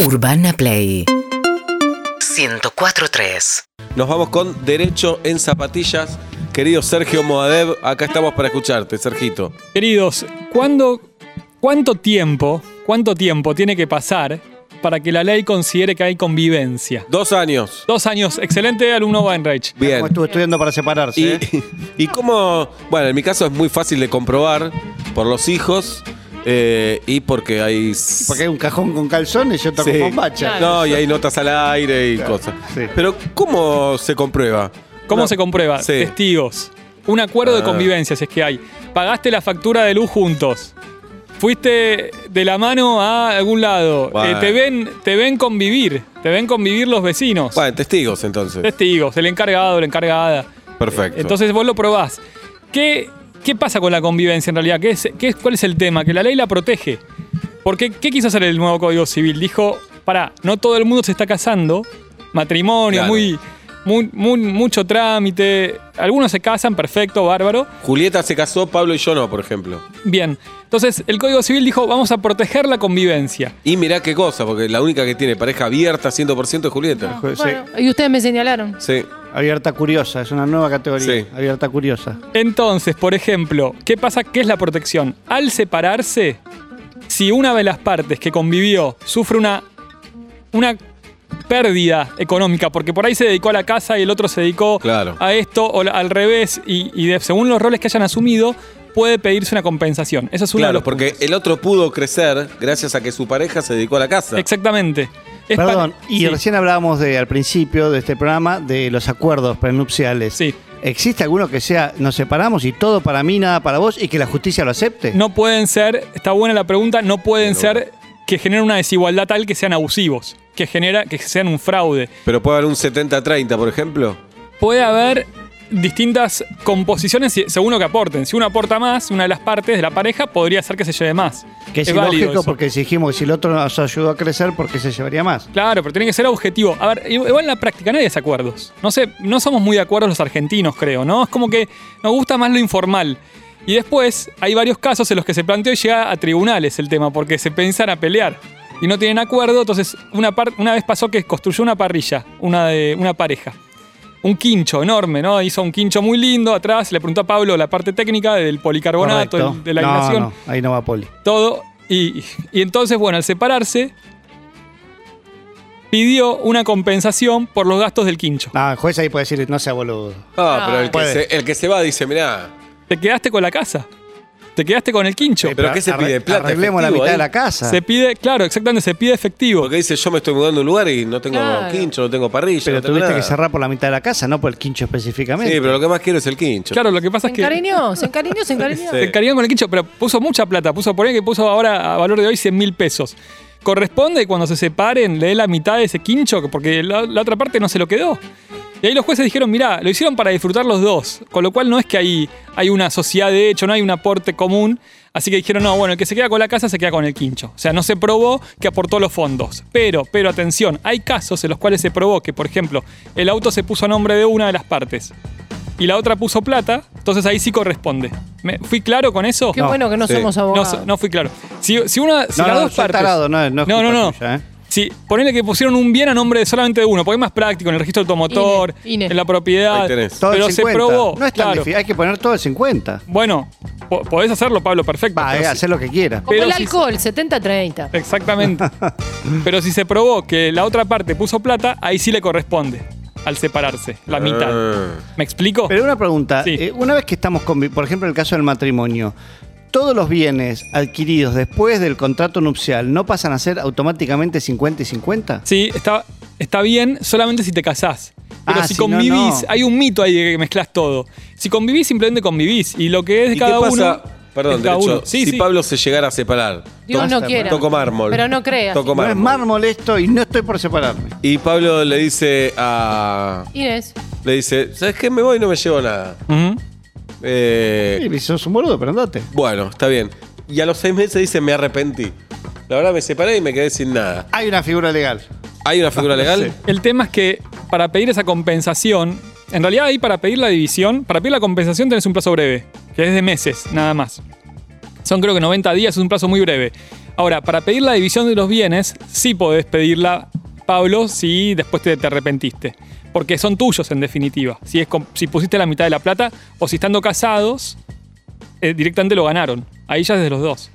Urbana Play 104.3 Nos vamos con Derecho en Zapatillas. Querido Sergio Moadev, acá estamos para escucharte, Sergito. Queridos, ¿cuándo, ¿cuánto tiempo, cuánto tiempo tiene que pasar para que la ley considere que hay convivencia? Dos años. Dos años, excelente alumno Weinreich. Bien. Como estuve estudiando para separarse. Y, ¿eh? y cómo, bueno, en mi caso es muy fácil de comprobar por los hijos eh, y porque hay... Porque hay un cajón con calzones y otro Sí. con bacha. No, y hay notas al aire y Claro, cosas. sí. Pero ¿cómo se comprueba? ¿Cómo No. se comprueba? Sí. Testigos. Un acuerdo de Ah. convivencia, si es que hay. Pagaste la factura de luz juntos. Fuiste de la mano a algún lado. Bueno. Eh, te, ven, te ven convivir. Te ven convivir los vecinos. Bueno, testigos entonces. Testigos, el encargado, la encargada. Perfecto. Entonces vos lo probás. ¿Qué, qué pasa con la convivencia en realidad? ¿Qué es, qué es- ¿Cuál es el tema? Que la ley la protege. Porque, ¿qué quiso hacer el nuevo Código Civil? Dijo, pará, no todo el mundo se está casando, matrimonio, Claro. muy, muy, muy- mucho trámite. Algunos se casan, perfecto, bárbaro. Julieta se casó, Pablo y yo no, por ejemplo. Bien. Entonces, el Código Civil dijo, vamos a proteger la convivencia. Y mirá qué cosa, porque la única que tiene pareja abierta 100% es Julieta. Bueno, y ustedes me señalaron. Sí. Abierta curiosa, es una nueva categoría. Sí. Abierta curiosa. Entonces, por ejemplo, ¿qué pasa? ¿Qué es la protección? Al separarse, si una de las partes que convivió sufre una, una pérdida económica, porque por ahí se dedicó a la casa y el otro se dedicó Claro. a esto, o al revés, y, y de- según los roles que hayan asumido, puede pedirse una compensación. Esa es una de Claro, los porque puntos. el otro pudo crecer gracias a que su pareja se dedicó a la casa. Exactamente. Es Perdón, y sí, recién hablábamos de, al principio de este programa de los acuerdos prenupciales. Sí. ¿Existe alguno que sea nos separamos y todo para mí, nada para vos y que la justicia lo acepte? No pueden ser, está buena la pregunta, no pueden ser que generen una desigualdad tal que sean abusivos, que genera que sean un fraude. Pero puede haber un 70-30, por ejemplo. puede haber distintas composiciones según lo que aporten. Si uno aporta más, una de las partes de la pareja podría ser que se lleve más. Que es, ilógico eso. porque si dijimos que si el otro nos ayudó a crecer, ¿por qué se llevaría más? Claro, pero tiene que ser objetivo. A ver, igual en la práctica nadie hace acuerdos. No sé, no somos muy de acuerdo los argentinos, creo, ¿no? Es como que nos gusta más lo informal. Y después hay varios casos en los que se planteó y llega a tribunales el tema, porque se piensan a pelear y no tienen acuerdo. Entonces, una, par- una vez pasó que construyó una parrilla, una, de, una pareja. Un quincho enorme, ¿no? Hizo un quincho muy lindo atrás. Le preguntó a Pablo la parte técnica del policarbonato, el- de la no, no, ahí no va Poli. todo. Y, y entonces, bueno, al separarse, pidió una compensación por los gastos del quincho. No, el juez ahí puede decir, no sea boludo. Ah, pero el que, Puede. se, el que se va dice, mirá, Te quedaste con la casa. Te quedaste con el quincho. pero ¿qué se pide? ¿Plata, Arreglemos la mitad ahí? de la casa. Se pide, claro, exactamente, se pide efectivo. Porque dice, yo me estoy mudando a un lugar y no tengo Claro. quincho, no tengo parrilla, pero no tengo tuviste nada. que cerrar por la mitad de la casa, no por el quincho específicamente. Sí, pero lo que más quiero es el quincho. Claro, lo que pasa Se es que encariñó, se encariñó, se encariñó. Sí. se encariñó con el quincho, pero puso mucha plata. Puso, por ahí que puso ahora a valor de hoy 100 mil pesos. Corresponde cuando se separen, le dé la mitad de ese quincho, porque la, la otra parte no se lo quedó. Y ahí los jueces dijeron, mirá, lo hicieron para disfrutar los dos. Con lo cual no es que hay, hay una sociedad de hecho, no hay un aporte común. Así que dijeron, no, bueno, el que se queda con la casa se queda con el quincho. O sea, no se probó que aportó los fondos. Pero, pero atención, hay casos en los cuales se probó que, por ejemplo, el auto se puso a nombre de una de las partes y la otra puso plata, entonces ahí sí corresponde. ¿Me, ¿Fui claro con eso? Qué No, bueno que no sí. somos No, abogados. no fui claro. Si, si una, si No, las no, dos partes. tarado, no, no no, no. no. tuya, ¿eh? Sí, ponele que pusieron un bien a nombre de solamente de uno, porque es más práctico en el registro automotor, Ine, Ine. en la propiedad. Ahí tenés. Todo el Pero se 50. probó. No es tan claro. difícil, hay que poner todo el 50. Bueno, po- podés hacerlo, Pablo, perfecto. Va, pero eh, si- hacer lo que quieras. Como pero el si- alcohol, 70-30. Exactamente. pero si se probó que la otra parte puso plata, ahí sí le corresponde al separarse, la mitad. Ah. ¿Me explico? Pero una pregunta, Sí. eh, una vez que estamos, convi- por ejemplo, en el caso del matrimonio, todos los bienes adquiridos después del contrato nupcial no pasan a ser automáticamente 50 y 50? Sí, está, está bien solamente si te casás. Pero Ah, si convivís, no. hay un mito ahí de que mezclas todo. Si convivís, simplemente convivís. Y lo que es de ¿Y cada qué pasa? uno. Perdón, uno. Sí, si sí. Pablo se llegara a separar. Dios no quiera. Toco mármol. Pero no creas. Toco No es mármol. mármol esto y no estoy por separarme. Y Pablo le dice a. Inés, Le dice, ¿sabes qué? Me voy y no me llevo nada. Ujú. Eh, Sí, sos un boludo, pero andate. bueno, está bien. Y a los seis meses dice, me arrepentí. La verdad me separé y me quedé sin nada. Hay una figura legal. ¿Hay una figura legal? Sí. El tema es que para pedir esa compensación, en realidad ahí para pedir la división, para pedir la compensación tenés un plazo breve, que es de meses, nada más. Son creo que 90 días, es un plazo muy breve. Ahora, para pedir la división de los bienes, sí podés pedirla, Pablo, si después te, te arrepentiste. Porque son tuyos en definitiva. Si, es si pusiste la mitad de la plata o si estando casados, eh, directamente lo ganaron. Ahí ya es de los dos.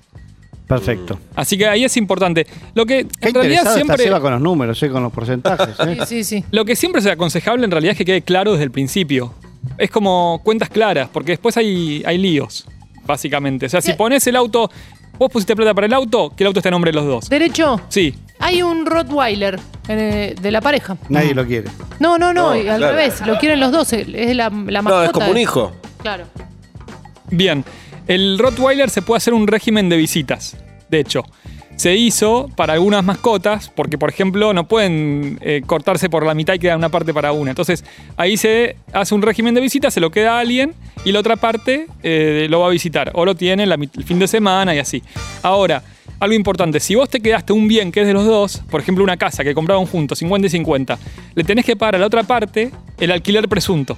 Perfecto. Así que ahí es importante. Lo que Qué en realidad está siempre. Seba con los números, eh, con los porcentajes. eh. Sí, sí, sí. Lo que siempre es aconsejable en realidad es que quede claro desde el principio. Es como cuentas claras, porque después hay, hay líos, básicamente. O sea, si pones el auto, vos pusiste plata para el auto, que el auto esté a nombre de los dos. Derecho, Sí, hay un Rottweiler eh, de la pareja. Nadie lo quiere. No, no, no, No, y al claro. revés. Lo quieren los dos. Es la, la mascota. No, es como un de- hijo. Claro. bien. El Rottweiler se puede hacer un régimen de visitas. De hecho, se hizo para algunas mascotas, porque por ejemplo no pueden eh, cortarse por la mitad y queda una parte para una. Entonces ahí se hace un régimen de visitas, se lo queda a alguien y la otra parte eh, lo va a visitar. O lo tiene la el fin de semana y así. Ahora, algo importante, si vos te quedaste un bien que es de los dos, por ejemplo una casa que compraron juntos, 50 y 50, le tenés que pagar a la otra parte el alquiler presunto.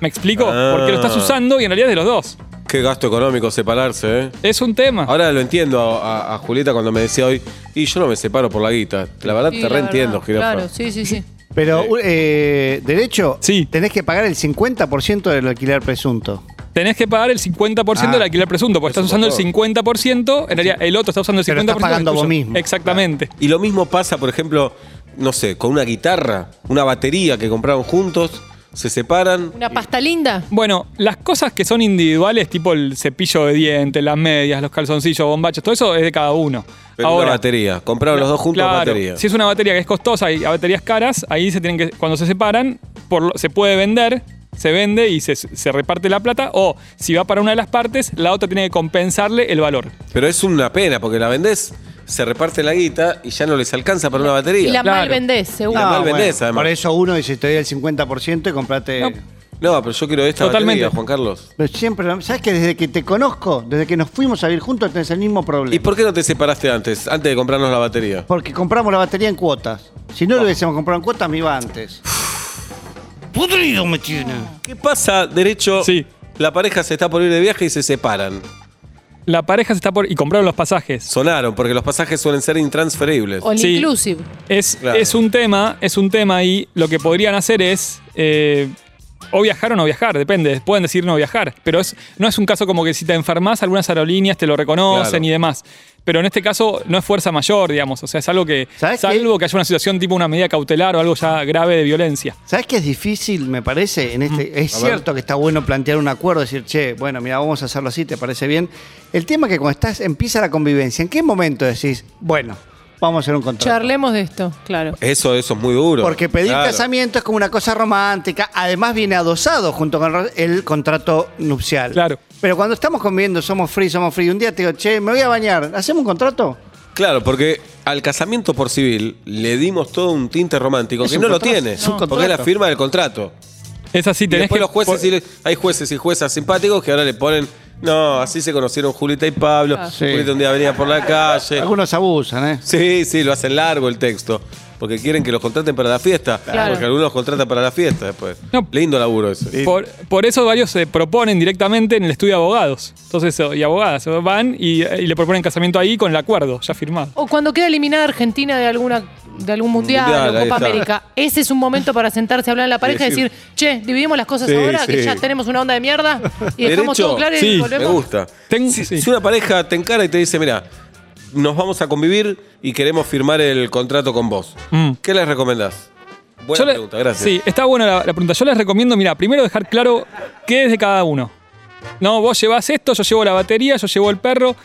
¿Me explico? Ah. Porque lo estás usando y en realidad es de los dos. Qué gasto económico separarse, ¿eh? Es un tema. Ahora lo entiendo a, a- a Julieta cuando me decía hoy, y yo no me separo por la guita. La verdad Sí, te la reentiendo, verdad. jirafa. Claro, sí, sí, sí. Pero, eh, derecho, Sí. tenés que pagar el 50% del alquiler presunto. Tenés que pagar el 50% Ah. del alquiler presunto, porque estás usando el por 50%, en realidad el otro está usando el 50%. Pero estás pagando tuyo. vos mismo. Exactamente. Y lo mismo pasa, por ejemplo, no sé, con una guitarra, una batería que compraron juntos, se separan. Una pasta linda. Bueno, las cosas que son individuales, tipo el cepillo de dientes, las medias, los calzoncillos, bombachos, todo eso es de cada uno. Pero una batería. Compraron los dos juntos claro, batería. Si es una batería que es costosa y a baterías caras, ahí se tienen que, cuando se separan, por lo- se puede vender, se vende y se, se reparte la plata. O si va para una de las partes, la otra tiene que compensarle el valor. Pero es una pena, porque la vendés, se reparte la guita y ya no les alcanza para una batería. Y la Claro. mal vendés, seguro. La mal vendés, además. Por eso uno dice, te doy el 50% y comprate... No. No, pero yo quiero esta Totalmente. batería, Juan Carlos. Pero siempre, ¿sabes que desde que te conozco, desde que nos fuimos a vivir juntos, tenés el mismo problema? ¿Y por qué no te separaste antes, antes de comprarnos la batería? Porque compramos la batería en cuotas. Si no lo hubiésemos comprado en cuotas, me iba antes. Podrido me tiene. ¿Qué pasa, derecho? Sí. La pareja se está por ir de viaje y se separan. La pareja se está por. y compraron los pasajes. Sonaron, porque los pasajes suelen ser intransferibles. O Sí. inclusive. Es, Claro. es un tema, es un tema y lo que podrían hacer es eh, o viajar o no viajar, depende, pueden decir no viajar, pero es, no es un caso como que si te enfermas algunas aerolíneas te lo reconocen Claro. y demás. Pero en este caso no es fuerza mayor, digamos, o sea, es algo que, ¿Sabes salvo que haya una situación tipo una medida cautelar o algo ya grave de violencia. ¿Sabes qué es difícil, me parece? En este, es cierto que está bueno plantear un acuerdo, decir, che, bueno, mira, vamos a hacerlo así, ¿te parece bien? El tema es que cuando estás, empieza la convivencia, ¿en qué momento decís, bueno, vamos a hacer un contrato? Charlemos de esto, claro. Eso, eso es muy duro. Porque pedir Claro. casamiento es como una cosa romántica, además viene adosado junto con el contrato nupcial. Claro. Pero cuando estamos conviviendo, somos free, somos free, un día te digo, che, me voy a bañar, ¿hacemos un contrato? Claro, porque al casamiento por civil le dimos todo un tinte romántico Es que un no lo tiene. Porque es la firma del contrato. Es así, Y tenés después que los jueces, le- hay jueces y juezas simpáticos que ahora le ponen, no, así se conocieron Julita y Pablo. Ah. Sí. Julita un día venía por la calle. Algunos abusan, ¿eh? Sí, sí, lo hacen largo el texto. Porque quieren que los contraten para la fiesta. Claro. Porque algunos los contratan para la fiesta después. No. Lindo laburo ese. Por, por eso varios se proponen directamente en el estudio de abogados. Entonces, eh, y abogadas van y, y le proponen casamiento ahí con el acuerdo ya firmado. O cuando queda eliminada Argentina de alguna de algún mundial, Mundial, o Copa. América. Ese es un momento para sentarse a hablar en la pareja y decir, che, dividimos las cosas Sí, ahora, que ya tenemos una onda de mierda y dejamos Derecho. todo claro y Sí, me volvemos. Me gusta. Ten- si, sí. si una pareja te encara y te dice, mira, nos vamos a convivir y queremos firmar el contrato con vos, Mm. ¿qué les recomendás? Buena Yo le- pregunta, gracias. Sí, está buena la, la pregunta. Yo les recomiendo, mira, primero dejar claro qué es de cada uno. No, vos llevas esto, yo llevo la batería, yo llevo el perro,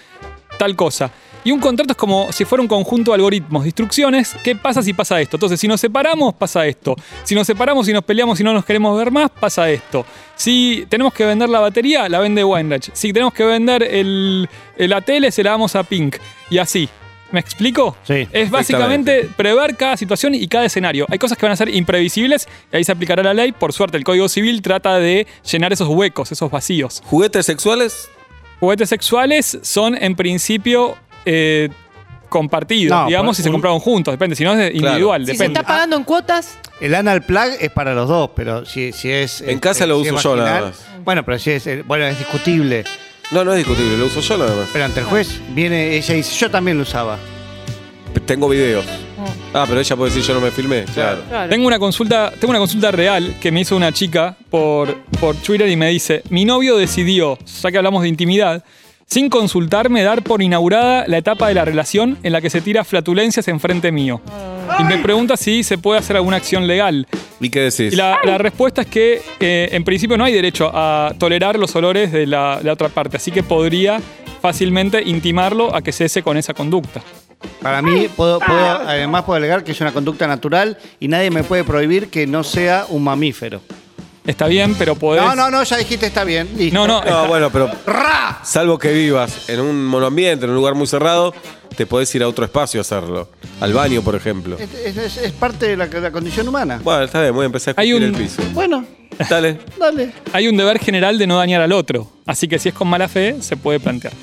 tal cosa. Y un contrato es como si fuera un conjunto de algoritmos, de instrucciones. ¿Qué pasa si pasa esto? Entonces, si nos separamos, pasa esto. Si nos separamos y nos peleamos y no nos queremos ver más, pasa esto. Si tenemos que vender la batería, la vende Weinreich. Si tenemos que vender el, la tele, se la damos a Pink. Y así. ¿Me explico? Sí, Es básicamente prever cada situación y cada escenario. Hay cosas que van a ser imprevisibles y ahí se aplicará la ley. Por suerte, el Código Civil trata de llenar esos huecos, esos vacíos. ¿Juguetes sexuales? Juguetes sexuales son en principio eh, compartidos, No, digamos, si se un- compraron juntos. Depende, si no es individual, Si se depende. está pagando en cuotas, El anal plug es para los dos, pero si, si es. En casa lo si es uso yo, nada vaginal- Bueno, pero si es. eh, Bueno, es discutible. No, no es discutible, lo uso yo nada más. Pero ante el juez viene ella y dice, yo también lo usaba. Tengo videos. Ah, pero ella puede decir yo no me filmé. Claro. Claro. Tengo una consulta, tengo una consulta real que me hizo una chica por, por Twitter y me dice, mi novio decidió, ya que hablamos de intimidad, sin consultarme dar por inaugurada la etapa de la relación en la que se tira flatulencias enfrente mío. Y me pregunta si se puede hacer alguna acción legal. ¿Y qué decís? Y la, la respuesta es que eh, en principio no hay derecho a tolerar los olores de la, la otra parte, así que podría fácilmente intimarlo a que cese con esa conducta. Para mí, puedo, puedo, además puedo alegar que es una conducta natural y nadie me puede prohibir que no sea un mamífero. Está bien, pero podés... No, no, no, ya dijiste está bien. listo. No, no, No, bueno, pero ¡Ra! salvo que vivas en un monoambiente, en un lugar muy cerrado, te podés ir a otro espacio a hacerlo. Al baño, por ejemplo. Es, es- es- es parte de la, de la condición humana. Bueno, está bien, voy a empezar a Hay escupir un- el piso. Bueno, Dale. dale. Hay un deber general de no dañar al otro, así que si es con mala fe, se puede plantear.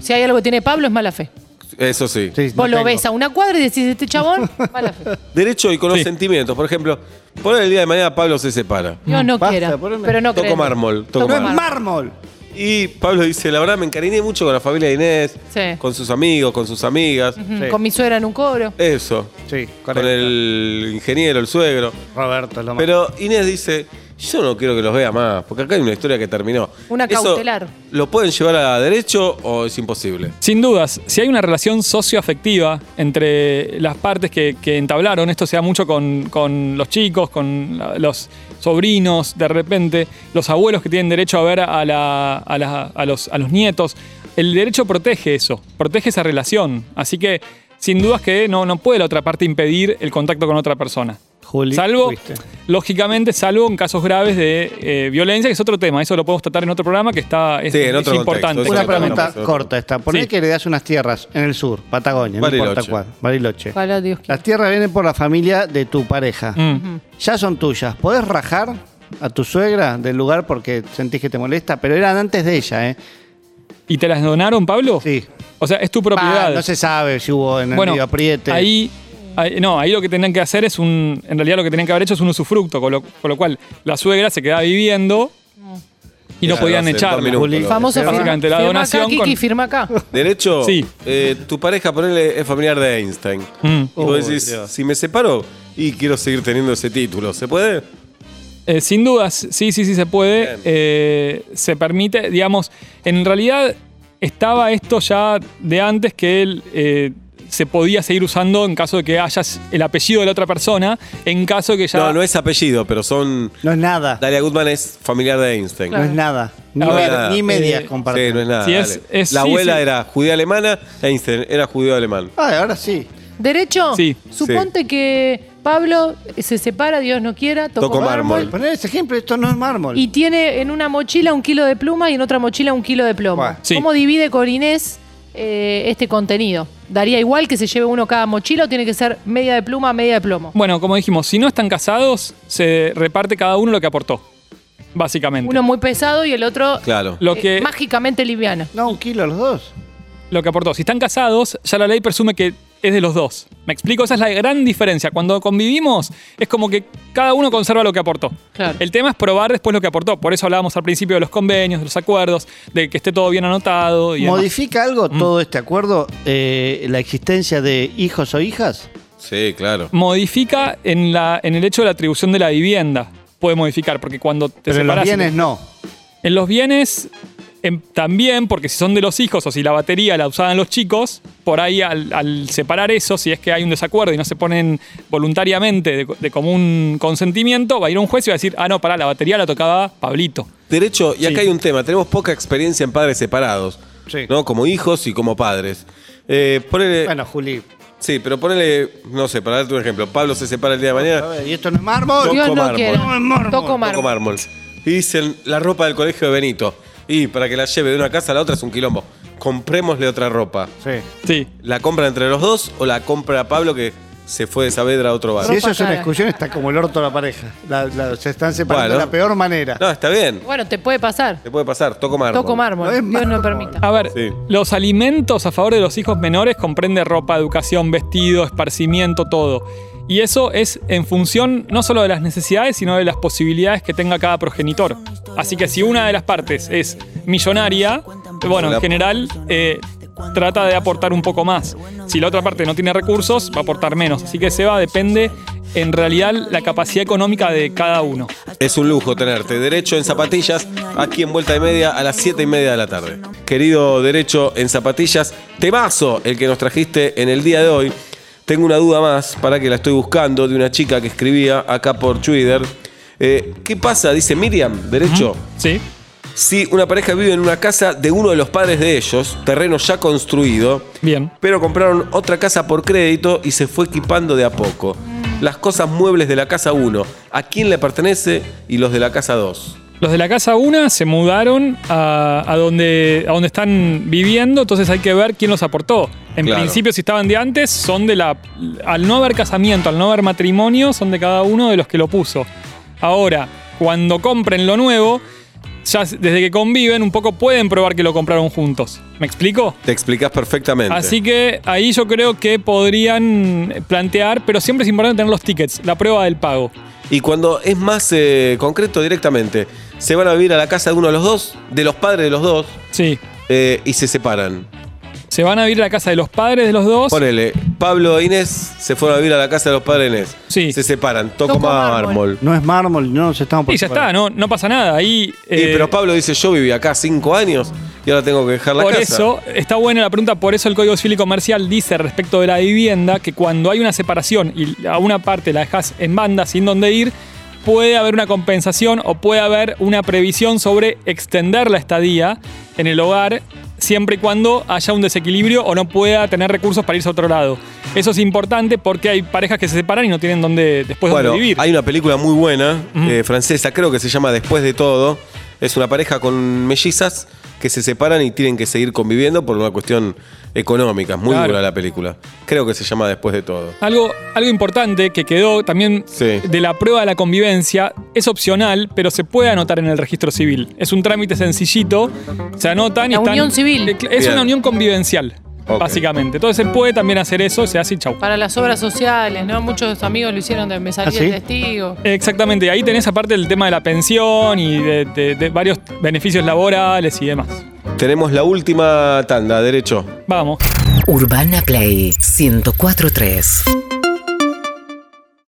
Si hay algo que tiene Pablo, es mala fe. Eso sí. Sí, Vos no lo tengo. ves a una cuadra y decís, este chabón, mala fe. Derecho y con los Sí. sentimientos. Por ejemplo, por el día de mañana Pablo se separa. Dios no Basta, quiera. poneme. Pero no Toco creo. mármol. Toco No es mármol. mármol. Y Pablo dice, la verdad me encariñé mucho con la familia de Inés, Sí. con sus amigos, con sus amigas. Sí. Con mi suegra en un cobro. Eso. Sí, Con el ingeniero, el suegro. Roberto es lo más. Pero Inés dice, yo no quiero que los vea más, porque acá hay una historia que terminó. Una Eso, cautelar. ¿Lo pueden llevar a derecho o es imposible? Sin dudas, si hay una relación socioafectiva entre las partes que, que entablaron, esto se da mucho con, con los chicos, con la- los sobrinos, de repente, los abuelos que tienen derecho a ver a, la- a la- a los, a los nietos, el derecho protege eso, protege esa relación. Así que, sin dudas que no, no puede la otra parte impedir el contacto con otra persona. Juli, Salvo, fuiste. lógicamente, salvo en casos graves de eh, violencia, que es otro tema. Eso lo podemos tratar en otro programa que está es, Sí, en es otro contexto, importante. Una pregunta corta esta. Poné Sí. que le das unas tierras en el sur, Patagonia, no importa Bariloche. cuál. Bariloche. Ojalá Dios. Las tierras vienen por la familia de tu pareja. Mm. Ya son tuyas. ¿Podés rajar a tu suegra del lugar porque sentís que te molesta? Pero eran antes de ella, ¿eh? ¿Y te las donaron, Pablo? Sí. O sea, es tu propiedad. Ah, no se sabe si hubo en el bueno, medio apriete. ahí, ahí- no, ahí lo que tenían que hacer es un, en realidad lo que tenían que haber hecho es un usufructo, con lo, con lo cual la suegra se quedaba viviendo y no podían echarla. Juli. Famoso firma, Básicamente, la firma donación acá, Kiki, firma acá. Derecho, Sí. eh, tu pareja, ponele, es familiar de Einstein. Mm. Y vos decís, Dios. si me separo y quiero seguir teniendo ese título, ¿se puede? Eh, sin dudas, sí, sí, sí se puede. Eh, se permite, digamos, en realidad estaba esto ya de antes que él eh, se podía seguir usando en caso de que hayas el apellido de la otra persona, en caso de que ya... No, no es apellido, pero son... No es nada. Dalia Goodman es familiar de Einstein. No es nada. Ni, A ver, med- ni medias eh, comparten. Sí, no es nada. Sí, es- la sí, abuela sí. era judía alemana, Einstein era judío alemán. Ah, ahora sí. ¿Derecho? Sí. Suponte que Pablo se separa, Dios no quiera, tocó Tocó mármol. mármol. Poner ese ejemplo, esto no es mármol. Y tiene en una mochila un kilo de pluma y en otra mochila un kilo de plomo. Bueno. Sí. ¿Cómo divide con Inés eh, este contenido? ¿Daría igual que se lleve uno cada mochila o tiene que ser media de pluma, media de plomo? Bueno, como dijimos, si no están casados, se reparte cada uno lo que aportó. Básicamente. Uno muy pesado y el otro Claro. Lo eh, que- mágicamente liviano. No, un kilo los dos. lo que aportó. Si están casados, ya la ley presume que es de los dos. ¿Me explico? Esa es la gran diferencia. Cuando convivimos, es como que cada uno conserva lo que aportó. Claro. El tema es probar después lo que aportó. Por eso hablábamos al principio de los convenios, de los acuerdos, de que esté todo bien anotado. Y demás. ¿Modifica algo Mm. todo este acuerdo eh, la existencia de hijos o hijas? Sí, claro. Modifica en, la, en el hecho de la atribución de la vivienda. Puede modificar, porque cuando te Pero en los bienes no. En los bienes em, también, porque si son de los hijos o si la batería la usaban los chicos, por ahí al, al separar eso, si es que hay un desacuerdo y no se ponen voluntariamente de, de común consentimiento, va a ir un juez y va a decir, ah, no, pará, la batería la tocaba Pablito. Derecho, y acá Sí. hay un tema. Tenemos poca experiencia en padres separados. Sí. ¿No? Como hijos y como padres. Eh, ponele- Bueno, Juli. Sí, pero ponele, no sé, para darte un ejemplo. Pablo se separa el día de mañana. ver, ¿y esto no es mármol? Toco Dios no mármol. es mármol. Toco Toco mármol. Y dicen la ropa del colegio de Benito. Y para que la lleve de una casa a la otra es un quilombo. Comprémosle otra ropa. Sí. Sí. ¿La compra entre los dos o la compra Pablo que se fue de Saavedra a otro bar? Si eso es una cara. discusión, está como el orto de la pareja. La- la- se están separando Bueno. de la peor manera. No, está bien. Bueno, te puede pasar. Te puede pasar. Toco mármol. Toco mármol. No es Dios no mármol. permita. A ver, Sí. los alimentos a favor de los hijos menores comprende ropa, educación, vestido, esparcimiento, todo. Y eso es en función no solo de las necesidades, sino de las posibilidades que tenga cada progenitor. Así que si una de las partes es millonaria, bueno, en general eh, trata de aportar un poco más. Si la otra parte no tiene recursos, va a aportar menos. Así que Seba depende en realidad la capacidad económica de cada uno. Es un lujo tenerte. Derecho en zapatillas, aquí en Vuelta y Media a las 7 y media de la tarde. Querido Derecho en zapatillas, temazo el que nos trajiste en el día de hoy. Tengo una duda más, para que la estoy buscando, de una chica que escribía acá por Twitter. Eh, ¿Qué pasa? Dice Miriam, Derecho. ¿Sí? Si una pareja vive en una casa de uno de los padres de ellos, terreno ya construido, Bien. pero compraron otra casa por crédito y se fue equipando de a poco. Las cosas muebles de la casa 1, ¿a quién le pertenece? Y los de la casa 2. Los de la casa 1 se mudaron a, a donde, a donde están viviendo, entonces hay que ver quién los aportó. En Claro. principio, si estaban de antes, son de la. Al no haber casamiento, al no haber matrimonio, son de cada uno de los que lo puso. Ahora, cuando compren lo nuevo, ya desde que conviven, un poco pueden probar que lo compraron juntos. ¿Me explico? Te explicas perfectamente. Así que ahí yo creo que podrían plantear, pero siempre es importante tener los tickets, la prueba del pago. Y cuando es más eh, concreto directamente, se van a vivir a la casa de uno de los dos, de los padres de los dos, Sí. eh, y se separan. Se van a vivir a la casa de los padres de los dos. Ponele, Pablo e Inés se fueron a vivir a la casa de los padres de Inés. Sí. Se separan, toco, Toco mármol. mármol. No es mármol, no nos estamos por Y ya separar. está, no, no pasa nada. Ahí. Y, eh, pero Pablo dice, yo viví acá cinco años y ahora tengo que dejar la por casa. eso, está buena la pregunta, por eso el Código Civil y Comercial dice respecto de la vivienda que cuando hay una separación y a una parte la dejas en banda sin dónde ir, puede haber una compensación o puede haber una previsión sobre extender la estadía en el hogar siempre y cuando haya un desequilibrio o no pueda tener recursos para irse a otro lado. Eso es importante porque hay parejas que se separan y no tienen dónde, después Bueno, dónde vivir. hay una película muy buena, eh, francesa, creo que se llama Después de todo. Es una pareja con mellizas que se separan y tienen que seguir conviviendo por una cuestión económica. Muy Claro. dura la película. Creo que se llama Después de todo. Algo, algo importante que quedó también Sí. de la prueba de la convivencia es opcional, pero se puede anotar en el registro civil. Es un trámite sencillito, se anotan y La están- unión civil. Es Bien. una unión convivencial, básicamente. Entonces se puede también hacer eso, se hace y chau. Para las obras sociales, ¿no? Muchos amigos lo hicieron de me salí ¿Ah, sí? el testigo. Exactamente, ahí tenés aparte el tema de la pensión y de, de- de varios beneficios laborales y demás. Tenemos la última tanda, derecho. Vamos. Urbana Play 1043.